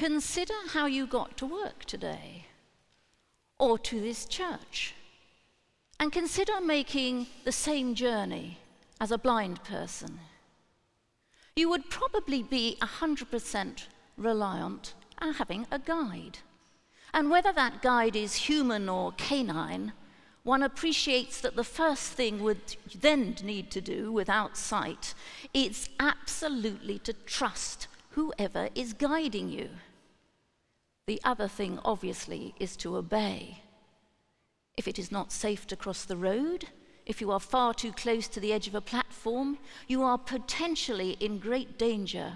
Consider how you got to work today or to this church. And consider making the same journey as a blind person. You would probably be 100% reliant on having a guide. And whether that guide is human or canine, one appreciates that the first thing would then need to do without sight is absolutely to trust whoever is guiding you. The other thing, obviously, is to obey. If it is not safe to cross the road, if you are far too close to the edge of a platform, you are potentially in great danger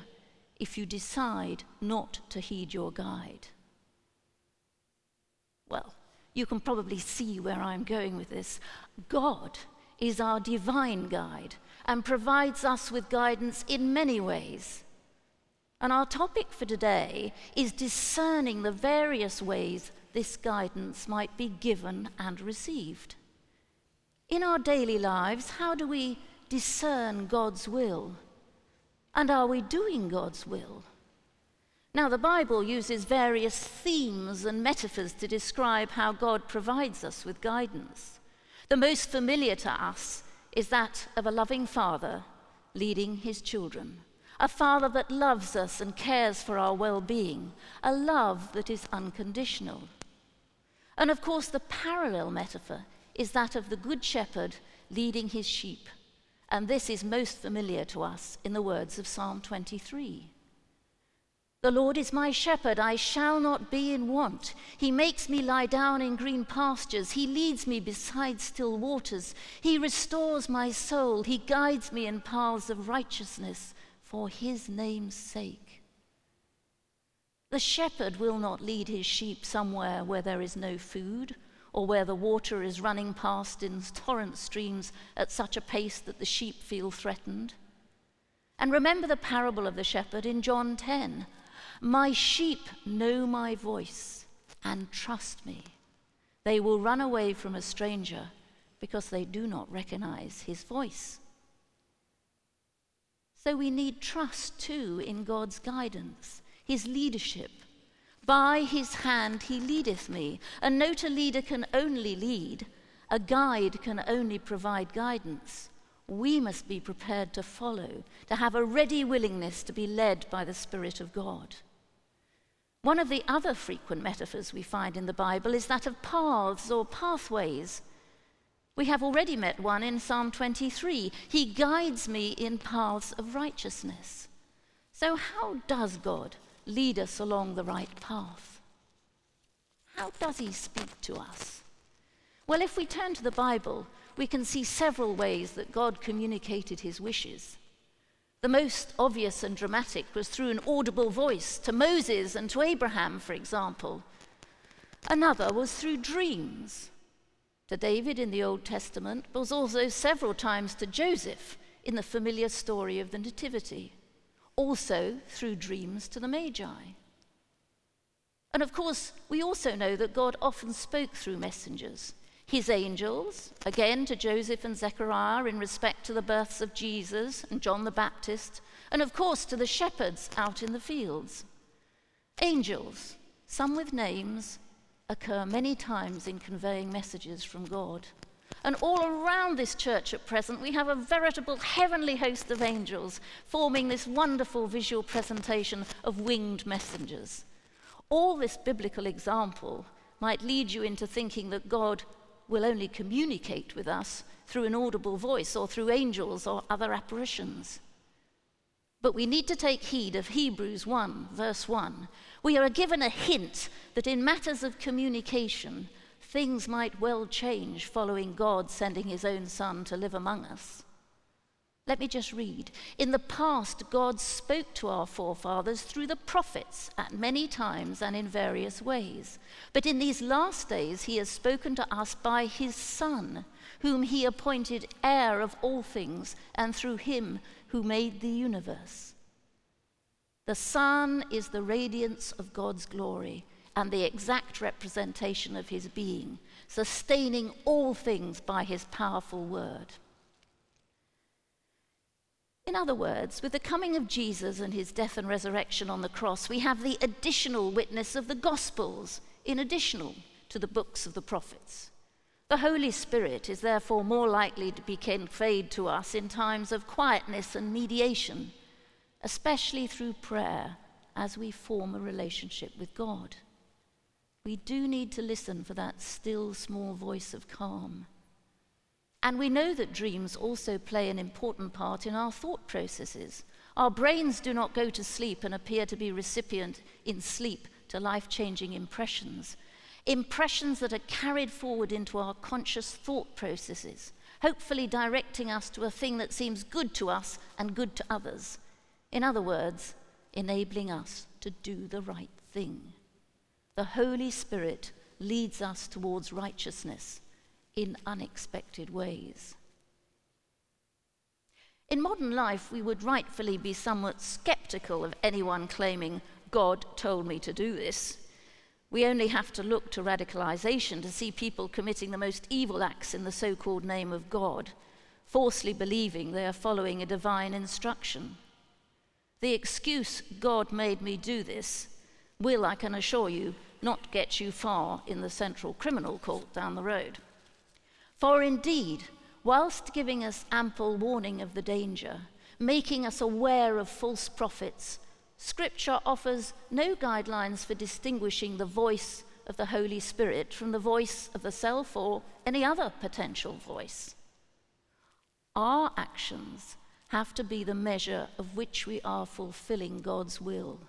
if you decide not to heed your guide. Well, you can probably see where I'm going with this. God is our divine guide and provides us with guidance in many ways. And our topic for today is discerning the various ways this guidance might be given and received. In our daily lives, how do we discern God's will? And are we doing God's will? Now, the Bible uses various themes and metaphors to describe how God provides us with guidance. The most familiar to us is that of a loving father leading his children, a father that loves us and cares for our well being, a love that is unconditional. And of course, the parallel metaphor is that of the Good Shepherd leading his sheep. And this is most familiar to us in the words of Psalm 23. The Lord is my shepherd, I shall not be in want. He makes me lie down in green pastures. He leads me beside still waters. He restores my soul. He guides me in paths of righteousness for his name's sake. The shepherd will not lead his sheep somewhere where there is no food or where the water is running past in torrent streams at such a pace that the sheep feel threatened. And remember the parable of the shepherd in John 10. My sheep know my voice and trust me. They will run away from a stranger because they do not recognize his voice. So we need trust too in God's guidance, his leadership. By his hand he leadeth me. And note a leader can only lead, a guide can only provide guidance. We must be prepared to follow, to have a ready willingness to be led by the Spirit of God. One of the other frequent metaphors we find in the Bible is that of paths or pathways. We have already met one in Psalm 23. He guides me in paths of righteousness. So, how does God lead us along the right path? How does He speak to us? Well, if we turn to the Bible, we can see several ways that God communicated His wishes. The most obvious and dramatic was through an audible voice to Moses and to Abraham, for example. Another was through dreams to David in the Old Testament, but also several times to Joseph in the familiar story of the Nativity, also through dreams to the Magi. And of course, we also know that God often spoke through messengers his angels, again to Joseph and Zechariah in respect to the births of Jesus and John the Baptist, and of course to the shepherds out in the fields. Angels, some with names, occur many times in conveying messages from God. And all around this church at present, we have a veritable heavenly host of angels forming this wonderful visual presentation of winged messengers. All this biblical example might lead you into thinking that God will only communicate with us through an audible voice or through angels or other apparitions. But we need to take heed of Hebrews 1, verse 1. We are given a hint that in matters of communication, things might well change following God sending his own Son to live among us. Let me just read. In the past, God spoke to our forefathers through the prophets at many times and in various ways. But in these last days, he has spoken to us by his Son, whom he appointed heir of all things, and through him who made the universe. The Son is the radiance of God's glory and the exact representation of his being, sustaining all things by his powerful word. In other words, with the coming of Jesus and his death and resurrection on the cross, we have the additional witness of the Gospels, in additional to the books of the prophets. The Holy Spirit is therefore more likely to be conveyed to us in times of quietness and mediation, especially through prayer as we form a relationship with God. We do need to listen for that still small voice of calm. And we know that dreams also play an important part in our thought processes. Our brains do not go to sleep and appear to be recipient in sleep to life changing impressions impressions that are carried forward into our conscious thought processes, hopefully directing us to a thing that seems good to us and good to others. In other words, enabling us to do the right thing. The Holy Spirit leads us towards righteousness in unexpected ways. In modern life, we would rightfully be somewhat skeptical of anyone claiming, God told me to do this. We only have to look to radicalization to see people committing the most evil acts in the so called name of God, falsely believing they are following a divine instruction. The excuse, God made me do this, will, I can assure you, not get you far in the central criminal court down the road. For indeed, whilst giving us ample warning of the danger, making us aware of false prophets, Scripture offers no guidelines for distinguishing the voice of the Holy Spirit from the voice of the self or any other potential voice. Our actions have to be the measure of which we are fulfilling God's will,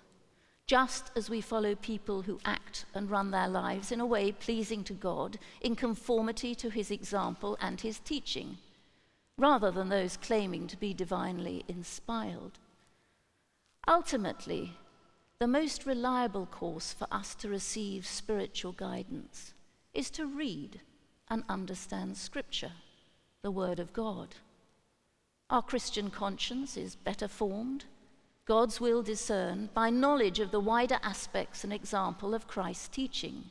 just as we follow people who act and run their lives in a way pleasing to God, in conformity to his example and his teaching, rather than those claiming to be divinely inspired. Ultimately, the most reliable course for us to receive spiritual guidance is to read and understand Scripture, the Word of God. Our Christian conscience is better formed, God's will discerned by knowledge of the wider aspects and example of Christ's teaching.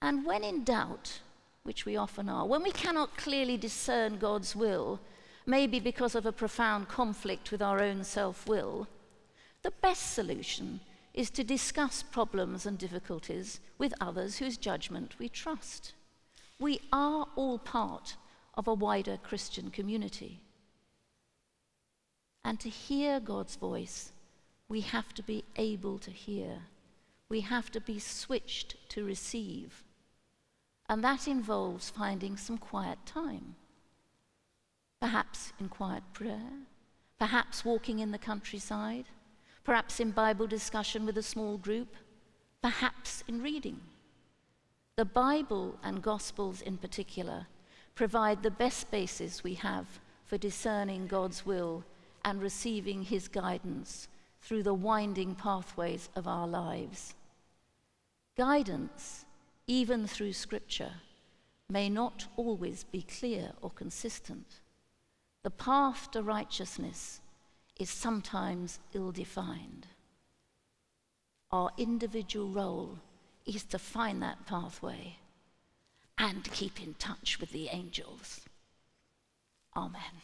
And when in doubt, which we often are, when we cannot clearly discern God's will, maybe because of a profound conflict with our own self will, the best solution is to discuss problems and difficulties with others whose judgment we trust. We are all part of a wider Christian community. And to hear God's voice, we have to be able to hear. We have to be switched to receive. And that involves finding some quiet time perhaps in quiet prayer, perhaps walking in the countryside, perhaps in Bible discussion with a small group, perhaps in reading. The Bible and Gospels in particular provide the best basis we have for discerning God's will and receiving His guidance through the winding pathways of our lives. Guidance, even through Scripture, may not always be clear or consistent. The path to righteousness is sometimes ill defined. Our individual role is to find that pathway and keep in touch with the angels. Amen.